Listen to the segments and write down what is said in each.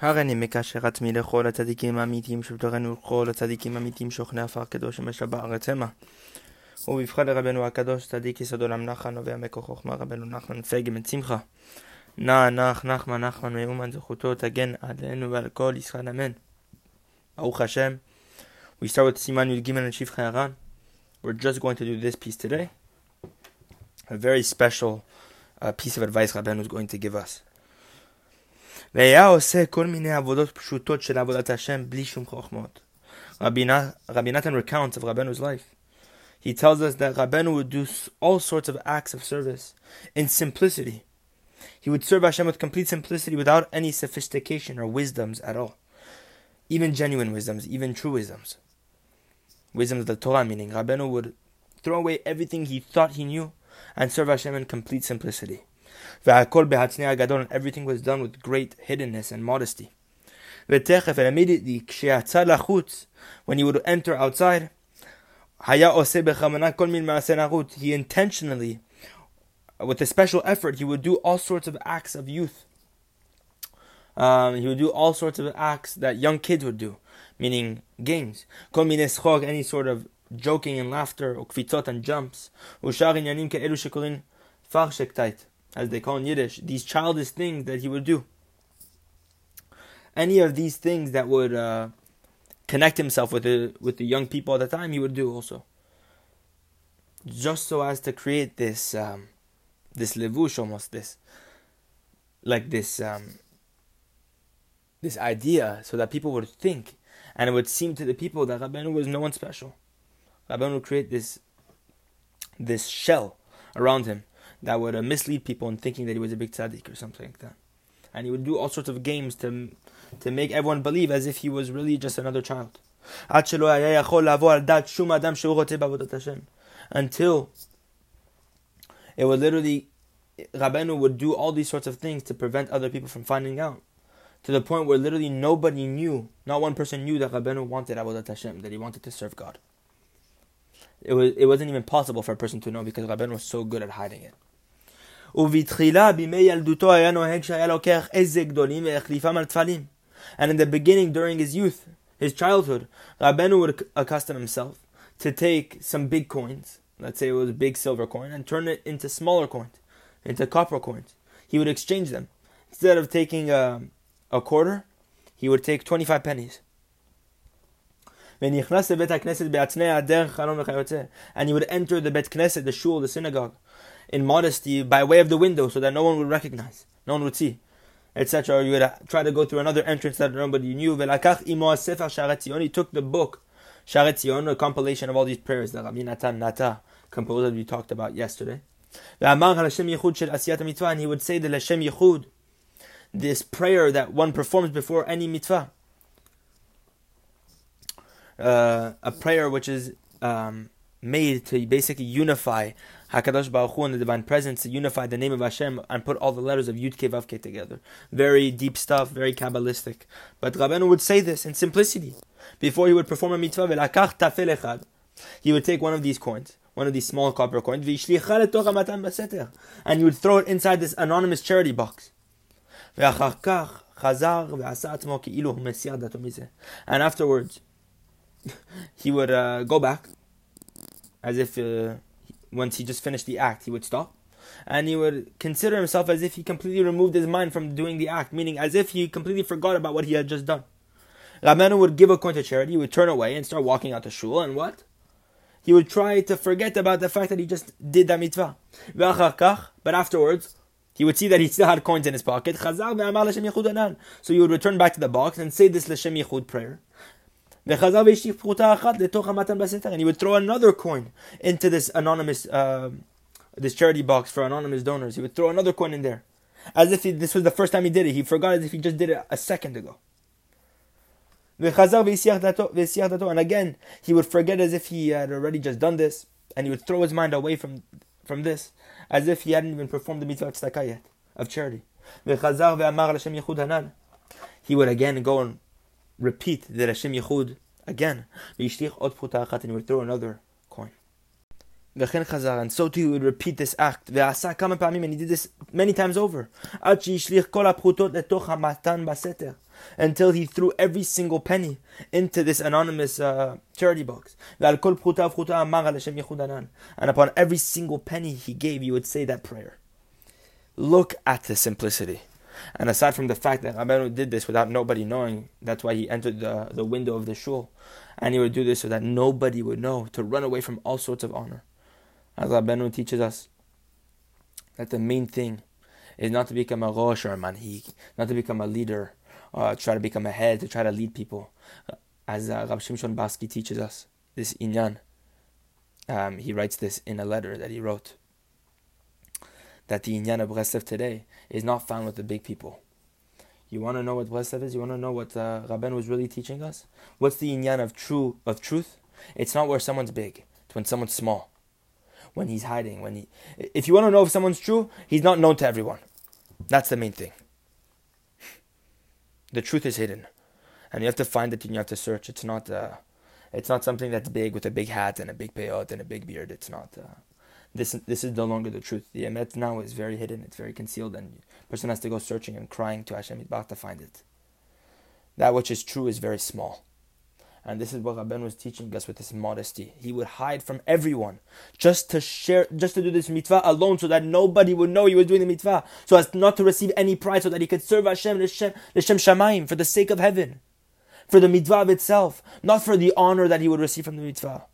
הריני מקשר עצמי לכל הצדיקים האמיתיים שבתוכנו לכל הצדיקים האמיתיים שוכני עפר קדוש שמשע בארץ המה. ובבחר לרבנו הקדוש צדיק יסוד עולם נחמן נובע מכוח חוכמה רבנו נחמן פגה בן שמחה. נע נח נחמן נחמן מאומן זכותו תגן עלינו ועל כל ישראל אמן. ברוך השם. We start with סימן י"ג and שבחי הר"ן. We're just going to do this piece today. A very special uh, piece of advice Rabbeinu is going to give us. והיה עושה כל מיני עבודות פשוטות של עבודת השם בלי שום חוכמות. Rabbi Natan recounts of Rabbenu's life. He tells us that Rabbenu would do all sorts of acts of service in simplicity. He would serve Hashem with complete simplicity without any sophistication or wisdoms at all. Even genuine wisdoms, even true wisdoms. Wisdoms of the Torah, meaning Rabbenu would throw away everything he thought he knew and serve Hashem in complete simplicity. And everything was done with great hiddenness and modesty. And immediately, when he would enter outside, he intentionally, with a special effort, he would do all sorts of acts of youth. Um, he would do all sorts of acts that young kids would do, meaning games. Any sort of joking and laughter, and jumps as they call in Yiddish, these childish things that he would do. Any of these things that would uh, connect himself with the with the young people at the time, he would do also. Just so as to create this um, this levush almost this like this um, this idea, so that people would think, and it would seem to the people that Rabbeinu was no one special. Rabbeinu would create this this shell around him that would uh, mislead people in thinking that he was a big tzaddik or something like that. And he would do all sorts of games to to make everyone believe as if he was really just another child. Until it would literally, Rabbeinu would do all these sorts of things to prevent other people from finding out. To the point where literally nobody knew, not one person knew that Rabbeinu wanted Avodat Hashem, that he wanted to serve God. It was it wasn't even possible for a person to know because Rabbeinu was so good at hiding it. ובתחילה בימי ילדותו היה נוהג שהיה לוקח איזה גדולים והחליפם על תפלים. And in the beginning, during his youth, his childhood, Rabbeinu would accustom himself to take some big coins, let's say it was a big silver coin, and turn it into smaller coins, into copper coins. He would exchange them. Instead of taking a, a quarter, he would take 25 pennies. And he would enter the Bet Knesset, the shul, the synagogue, in modesty by way of the window so that no one would recognize, no one would see, etc. You would try to go through another entrance that nobody knew. He took the book, Sha'arei Zion, a compilation of all these prayers that Rabbi Natan Nata composed that we talked about yesterday. And he would say the Lashem Yichud, this prayer that one performs before any mitzvah. Uh, a prayer which is um, made to basically unify Hakadosh Baruch Hu and the divine presence to unify the name of Hashem and put all the letters of Yud Ke together. Very deep stuff, very kabbalistic. But Rabbeinu would say this in simplicity before he would perform a mitzvah. He would take one of these coins, one of these small copper coins, and he would throw it inside this anonymous charity box. And afterwards, he would uh, go back as if uh, once he just finished the act, he would stop. And he would consider himself as if he completely removed his mind from doing the act, meaning as if he completely forgot about what he had just done. Rabbeinu would give a coin to charity, he would turn away and start walking out the shul, and what? He would try to forget about the fact that he just did that mitzvah. But afterwards, he would see that he still had coins in his pocket. So he would return back to the box and say this L'Shem Yichud prayer. And he would throw another coin into this anonymous, uh, this charity box for anonymous donors. He would throw another coin in there. As if he, this was the first time he did it. He forgot as if he just did it a second ago. And again, he would forget as if he had already just done this, and he would throw his mind away from, from this, as if he hadn't even performed the mitzvah tzedakah yet, of charity. He would again go and repeat the Hashem Yichud again. And he would throw another coin. and so too he would repeat this act. And he did this many times over. Until he threw every single penny into this anonymous uh, charity box. And upon every single penny he gave, he would say that prayer. Look at the simplicity. And aside from the fact that Rabbeinu did this without nobody knowing, that's why he entered the, the window of the shul. And he would do this so that nobody would know, to run away from all sorts of honor. As Rabbeinu teaches us that the main thing is not to become a rosh or a manhig, not to become a leader, or try to become a head, to try to lead people. As uh, Rab Shimshon Barsky teaches us, this inyan, um, he writes this in a letter that he wrote that the Inyan of Breslev today is not found with the big people. You want to know what Breslev is? You want to know what uh, Rabben was really teaching us? What's the Inyan of true of truth? It's not where someone's big; it's when someone's small, when he's hiding. When he, if you want to know if someone's true, he's not known to everyone. That's the main thing. The truth is hidden, and you have to find it and you have to search. It's not. Uh, it's not something that's big with a big hat and a big peyot and a big beard. It's not. Uh, this this is no longer the truth. The emet now is very hidden, it's very concealed, and person has to go searching and crying to Hashem Yitbarach to find it. That which is true is very small. And this is what Rabben was teaching us with this modesty. He would hide from everyone just to share, just to do this mitzvah alone so that nobody would know he was doing the mitzvah. So as not to receive any prize so that he could serve Hashem, L'Shem, L'Shem Shamayim, for the sake of heaven. For the mitzvah itself, not for the honor that he would receive from the mitzvah.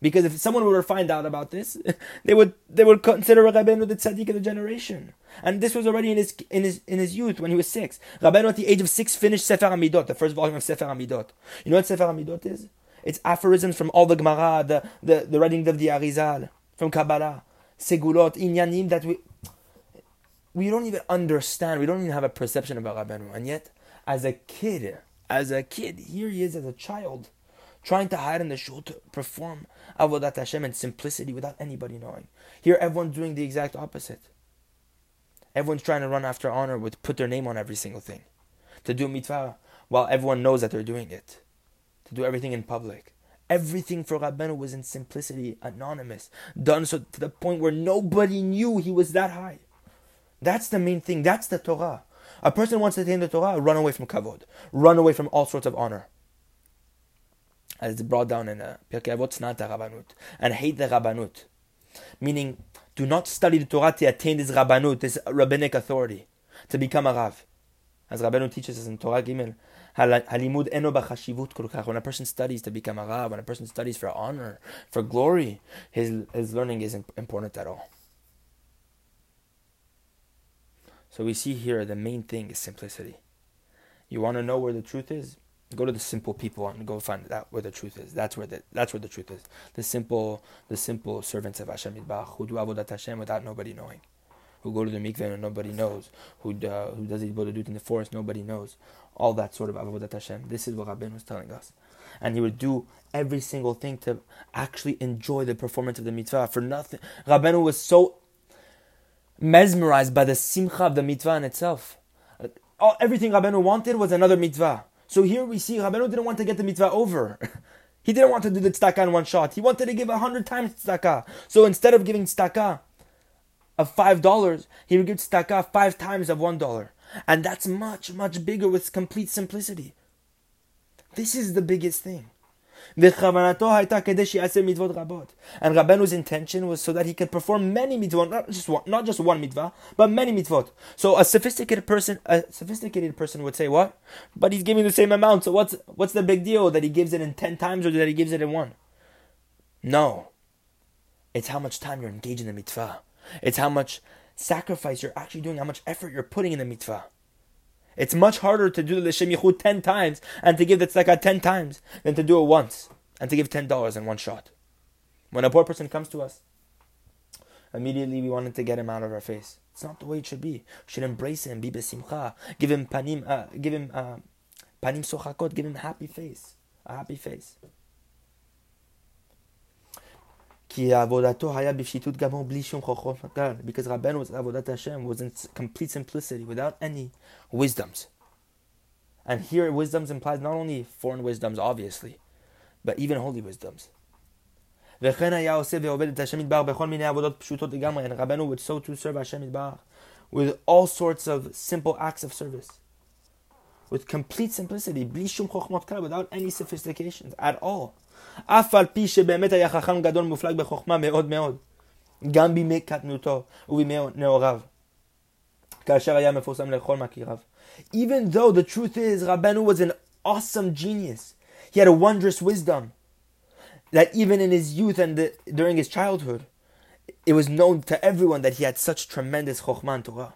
Because if someone were to find out about this, they would they would consider Rabbeinu the tzaddik of the generation. And this was already in his in his in his youth when he was six. Rabbeinu at the age of six finished Sefer HaMiddot, the first volume of Sefer HaMiddot. You know what Sefer HaMiddot is? It's aphorisms from all the Gemara, the, the, the writing of the Arizal, from Kabbalah, Segulot, Inyanim that we we don't even understand. We don't even have a perception about Rabbeinu. And yet, as a kid, as a kid, here he is as a child trying to hide in the shul to perform avodat Hashem and simplicity without anybody knowing. Here, everyone's doing the exact opposite. Everyone's trying to run after honor with put their name on every single thing, to do mitzvah while everyone knows that they're doing it, to do everything in public. Everything for Rabbeinu was in simplicity, anonymous, done so to the point where nobody knew he was that high. That's the main thing. That's the Torah. A person wants to attain the Torah, run away from kavod, run away from all sorts of honor as brought down in uh, Pirkei Avot, Tznaat Rabbanut, and hate the Rabbanut. Meaning, do not study the Torah to attain this Rabbanut, this rabbinic authority, to become a Rav. As Rabbanut teaches us in Torah Gimel, Halimud eno. When a person studies to become a Rav, when a person studies for honor, for glory, his, his learning isn't important at all. So we see here the main thing is simplicity. You want to know where the truth is? Go to the simple people and go find out where the truth is. That's where the that's where the truth is. The simple the simple servants of Hashem Yitbarach who do avodat Hashem without nobody knowing, who go to the mikveh and nobody knows, who uh, who does do it in the forest nobody knows. All that sort of avodat Hashem. This is what Rabbeinu was telling us, and he would do every single thing to actually enjoy the performance of the mitzvah for nothing. Rabbeinu was so mesmerized by the simcha of the mitzvah in itself. All, everything Rabbeinu wanted was another mitzvah. So here we see Rabbeinu didn't want to get the mitzvah over. he didn't want to do the tzedakah in one shot. He wanted to give a hundred times tzedakah. So instead of giving tzedakah of five dollars, he would give tzedakah five times of one dollar. And that's much, much bigger with complete simplicity. This is the biggest thing. And Rabbenu's intention was so that he can perform many mitzvot, not just one, not just one mitzvah, but many mitzvot. So a sophisticated person, a sophisticated person would say, "What? But he's giving the same amount. So what's what's the big deal that he gives it in ten times or that he gives it in one?" No, it's how much time you're engaged in the mitzvah. It's how much sacrifice you're actually doing, how much effort you're putting in the mitzvah. It's much harder to do the L'Shem Yichud 10 times and to give the tzedakah 10 times than to do it once and to give $10 in one shot. When a poor person comes to us, immediately we wanted to get him out of our face. It's not the way it should be. We should embrace him, be besimcha, give him panim, uh, give him uh, panim sochakot, give him a happy face, a happy face. Because Rabbeinu Avodat Hashem was in complete simplicity, without any wisdoms. And here, wisdoms implies not only foreign wisdoms, obviously, but even holy wisdoms. וכן היה עושה ועובד את השם יתברך בכל מיני עבודות פשוטות לגמרי, and רבנו would so to serve השם יתברך with all sorts of simple acts of service. With complete simplicity, בלי שום חוכמות כלל, without any sophistications at all. אף על פי שבאמת היה חכם גדול מופלג בחוכמה מאוד מאוד. גם בימי קטנותו ובימי נעוריו. כאשר היה מפורסם לכל מכיריו. Even though the truth is, Rabenu was an awesome genius. He had a wondrous wisdom. That even in his youth and the, during his childhood, it was known to everyone that he had such tremendous chokhmah and Torah.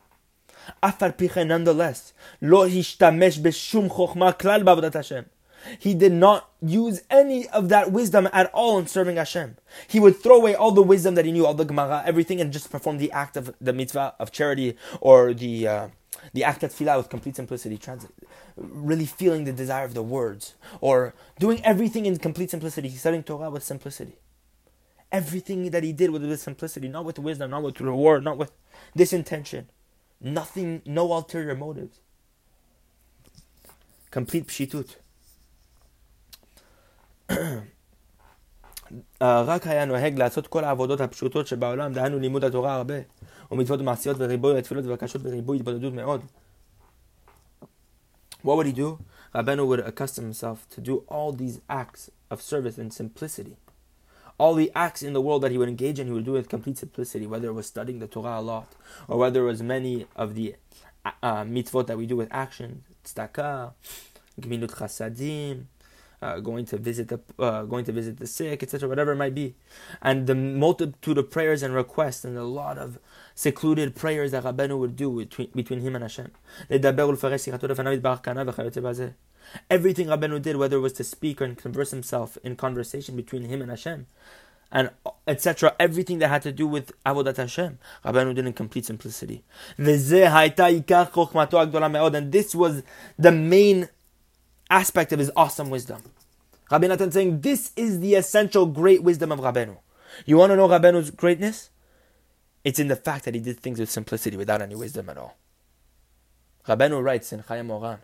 אף על פי כן, nonetheless, לא השתמש בשום חוכמה כלל בעבודת השם. He did not use any of that wisdom at all in serving Hashem. He would throw away all the wisdom that he knew, all the Gemara, everything, and just perform the act of the mitzvah of charity or the uh, the act of tefillah with complete simplicity, trans- really feeling the desire of the words, or doing everything in complete simplicity, He's studying Torah with simplicity. Everything that he did with with simplicity, not with wisdom, not with reward, not with this intention. Nothing, no ulterior motives. Complete pshitut. רק היה נוהג לעשות כל העבודות הפשוטות שבעולם, דהיינו לימוד התורה הרבה, ומצוות ומעשיות וריבוי ותפילות ובקשות וריבוי התבודדות מאוד. What would he do? Rabbeinu would accustom himself to do all these acts of service in simplicity. All the acts in the world that he would engage in, he would do with complete simplicity, whether it was studying the Torah a lot, or whether it was many of the uh, mitzvot that we do with action, tzedakah, gemilut chasadim, uh, going to visit the uh, going to visit the sick, etc., whatever it might be, and the multitude of prayers and requests, and a lot of secluded prayers that Rabbeinu would do between, between him and Hashem. Everything Rabbeinu did, whether it was to speak or converse himself in conversation between him and Hashem, and etc. Everything that had to do with Avodat Hashem, Rabbeinu did in complete simplicity. And this was the main aspect of his awesome wisdom. Rabbi Natan saying, this is the essential great wisdom of Rabbeinu. You want to know Rabbeinu's greatness? It's in the fact that he did things with simplicity, without any wisdom at all. Rabbeinu writes in Chayei Moharan,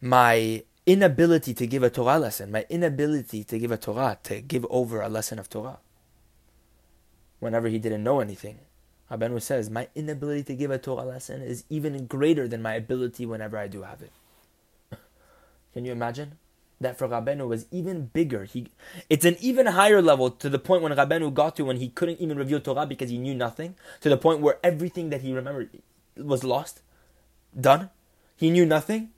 my inability to give a Torah lesson, my inability to give a Torah, to give over a lesson of Torah, whenever he didn't know anything, Rabbeinu says, my inability to give a Torah lesson is even greater than my ability whenever I do have it. Can you imagine? That for Rabbeinu was even bigger. He, it's an even higher level to the point when Rabbeinu got to when he couldn't even reveal Torah because he knew nothing, to the point where everything that he remembered was lost, done. He knew nothing.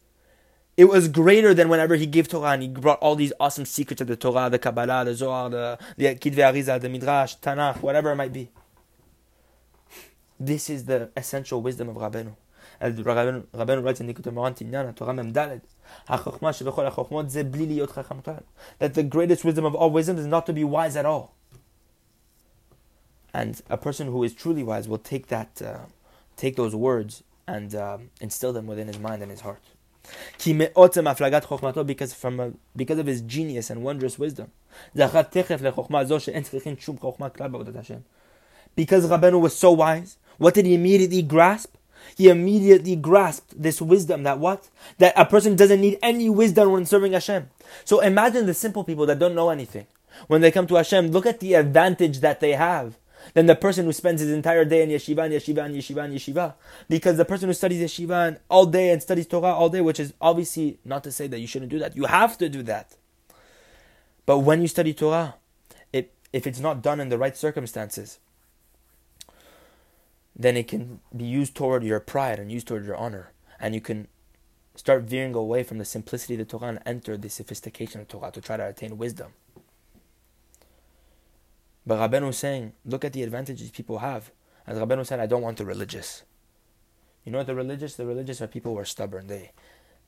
It was greater than whenever he gave Torah and he brought all these awesome secrets of the Torah, the Kabbalah, the Zohar, the, the Kitvei Arizal, the Midrash, Tanakh, whatever it might be. This is the essential wisdom of Rabbeinu. As Rabbeinu, Rabbeinu writes in Likutei Moharan Tinyan, Torah Mem Daled, that the greatest wisdom of all wisdom is not to be wise at all. And a person who is truly wise will take that, uh, take those words and um, instill them within his mind and his heart. Because from a, because of his genius and wondrous wisdom. Because Rabbeinu was so wise, what did he immediately grasp? He immediately grasped this wisdom that what? That a person doesn't need any wisdom when serving Hashem. So imagine the simple people that don't know anything. When they come to Hashem, look at the advantage that they have than the person who spends his entire day in yeshiva and yeshiva and yeshiva and yeshiva. Because the person who studies yeshiva and all day and studies Torah all day, which is obviously not to say that you shouldn't do that. You have to do that. But when you study Torah, it, if it's not done in the right circumstances, then it can be used toward your pride and used toward your honor. And you can start veering away from the simplicity of the Torah and enter the sophistication of Torah to try to attain wisdom. But Rabbeinu was saying, look at the advantages people have. As Rabbeinu said, I don't want the religious. You know what the religious? The religious are people who are stubborn. They,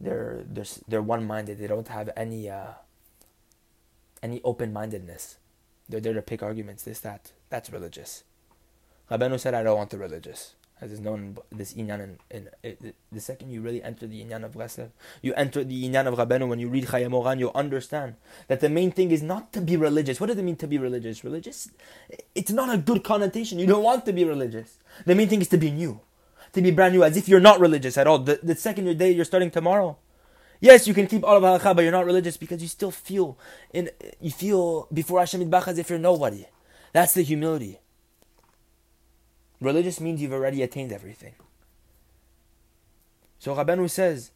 they're they're, they're one-minded. They don't have any uh, any open-mindedness. They're there to pick arguments. This that. That's religious. Rabbeinu said, I don't want the religious. As is known this inyan in, in, the second you really enter the inyan of Chesed, you enter the inyan of Rabbeinu when you read Chayei Moharan, you understand that the main thing is not to be religious. What does it mean to be religious? Religious, it's not a good connotation. You don't want to be religious. The main thing is to be new, to be brand new, as if you're not religious at all. The, the second day you're starting tomorrow, Yes, you can keep all of halacha, but you're not religious because you still feel in you feel before Hashem Yitbarach as if you're nobody. That's the humility. Religious means you've already attained everything. So Rabbeinu says,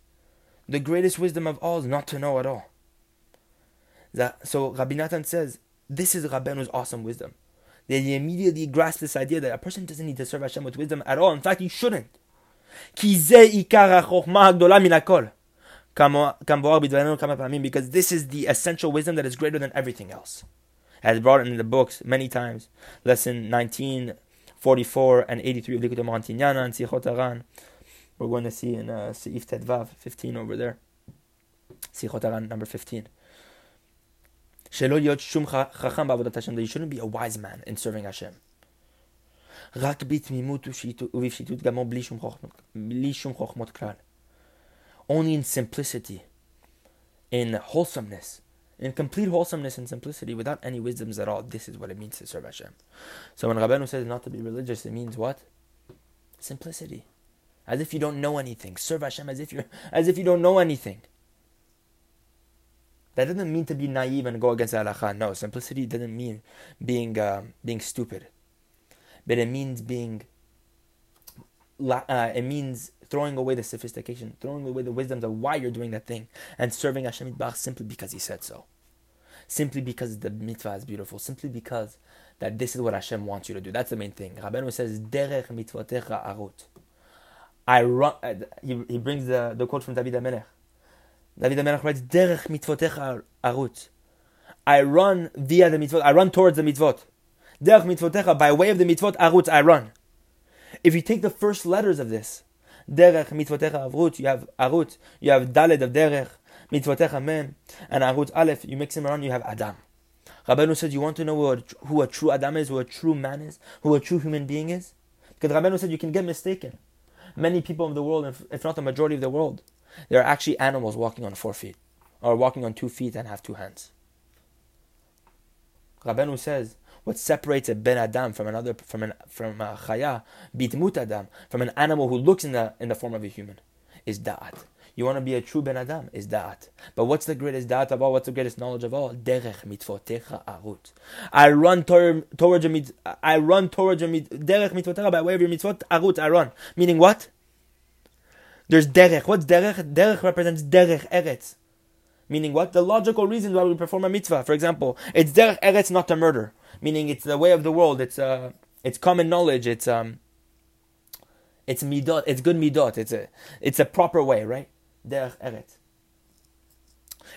the greatest wisdom of all is not to know at all. That, so Rabbi Natan says, this is Rabbeinu's awesome wisdom. That he immediately grasps this idea that a person doesn't need to serve Hashem with wisdom at all. In fact, he shouldn't. Because this is the essential wisdom that is greater than everything else. As brought in the books many times. Lesson 19, 44, and 83 of Likutei Moharan and Sichot HaRan. We're going to see in uh, Seif Tedvav 15 over there. Sichot HaRan number 15 that you shouldn't be a wise man in serving Hashem. Only in simplicity, in wholesomeness, in complete wholesomeness and simplicity, without any wisdoms at all. This is what it means to serve Hashem. So when Rabbeinu says not to be religious, it means what? Simplicity. As if you don't know anything. Serve Hashem as if you as if you don't know anything. That doesn't mean to be naive and go against halacha. No, simplicity doesn't mean being uh, being stupid, but it means being. Uh, it means throwing away the sophistication, throwing away the wisdoms of why you're doing that thing, and serving Hashem Yitbarach simply because He said so, simply because the mitzvah is beautiful, simply because that this is what Hashem wants you to do. That's the main thing. Rabbeinu says, "Derech mitzvotecha arut." I run. Uh, he, he brings the, the quote from David HaMelech. David HaMelech writes, Derech mitzvotecha arut. I run via the mitzvot. I run towards the mitzvot. Derech mitzvotecha, by way of the mitzvot, arut, I run. If you take the first letters of this, derech mitzvotecha avrut, you have arut, you have daled of derech, mitzvotecha mem, and arut aleph, you mix them around, you have adam. Rabbeinu said, you want to know who a, who a true adam is, who a true man is, who a true human being is? Because Rabbeinu said you can get mistaken. Many people in the world, if, if not the majority of the world, they are actually animals walking on four feet, or walking on two feet and have two hands. Rabbeinu says, what separates a ben adam from another from an from a chaya, bitmut adam, from an animal who looks in the in the form of a human, is da'at. You want to be a true ben adam is da'at. But what's the greatest da'at of all? What's the greatest knowledge of all? Derech mitvotecha arut. I run towards a mit, I run towards a mit, derech mitvotecha by way of your mitzvot arut. I run. Meaning what? There's derech. What's derech? Derech represents derech eretz. Meaning what? The logical reasons why we perform a mitzvah. For example, it's derech eretz not to murder. Meaning it's the way of the world. It's uh, it's common knowledge. It's um, it's midot. It's good midot. It's a it's a proper way, right? Derech eretz.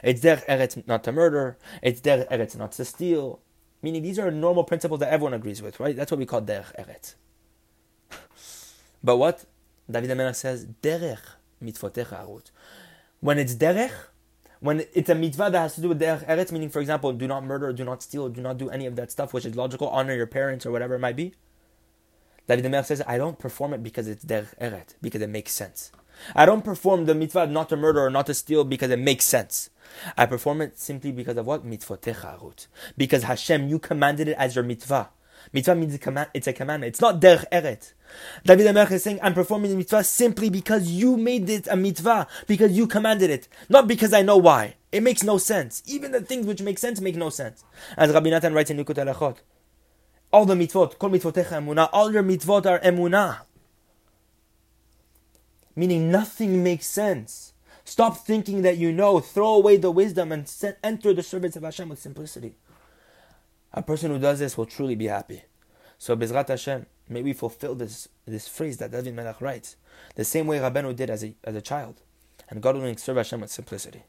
It's derech eretz not to murder. It's derech eretz not to steal. Meaning these are normal principles that everyone agrees with, right? That's what we call derech eretz. but what? David HaMelech says, Derech mitzvotecha arut. When it's derech, when it's a mitzvah that has to do with derech eretz, meaning, for example, do not murder, do not steal, do not do any of that stuff, which is logical, honor your parents or whatever it might be. David HaMelech says, I don't perform it because it's derech because it makes sense. I don't perform the mitzvah not to murder or not to steal because it makes sense. I perform it simply because of what? Mitzvotecha arut. Because Hashem, you commanded it as your mitzvah. Mitzvah means a command, it's a commandment. It's not derech eret. David HaMelech is saying, I'm performing the mitzvah simply because you made it a mitzvah, because you commanded it, not because I know why. It makes no sense. Even the things which make sense make no sense. As Rabbi Natan writes in Likutei Halachot, all the mitzvot, kol mitzvotecha emunah, all your mitzvot are emunah. Meaning nothing makes sense. Stop thinking that you know, throw away the wisdom and enter the service of Hashem with simplicity. A person who does this will truly be happy. So Bezrat Hashem, may we fulfill this, this phrase that David Melech writes, the same way Rabbeinu did as a, as a child. And God willing, serve Hashem with simplicity.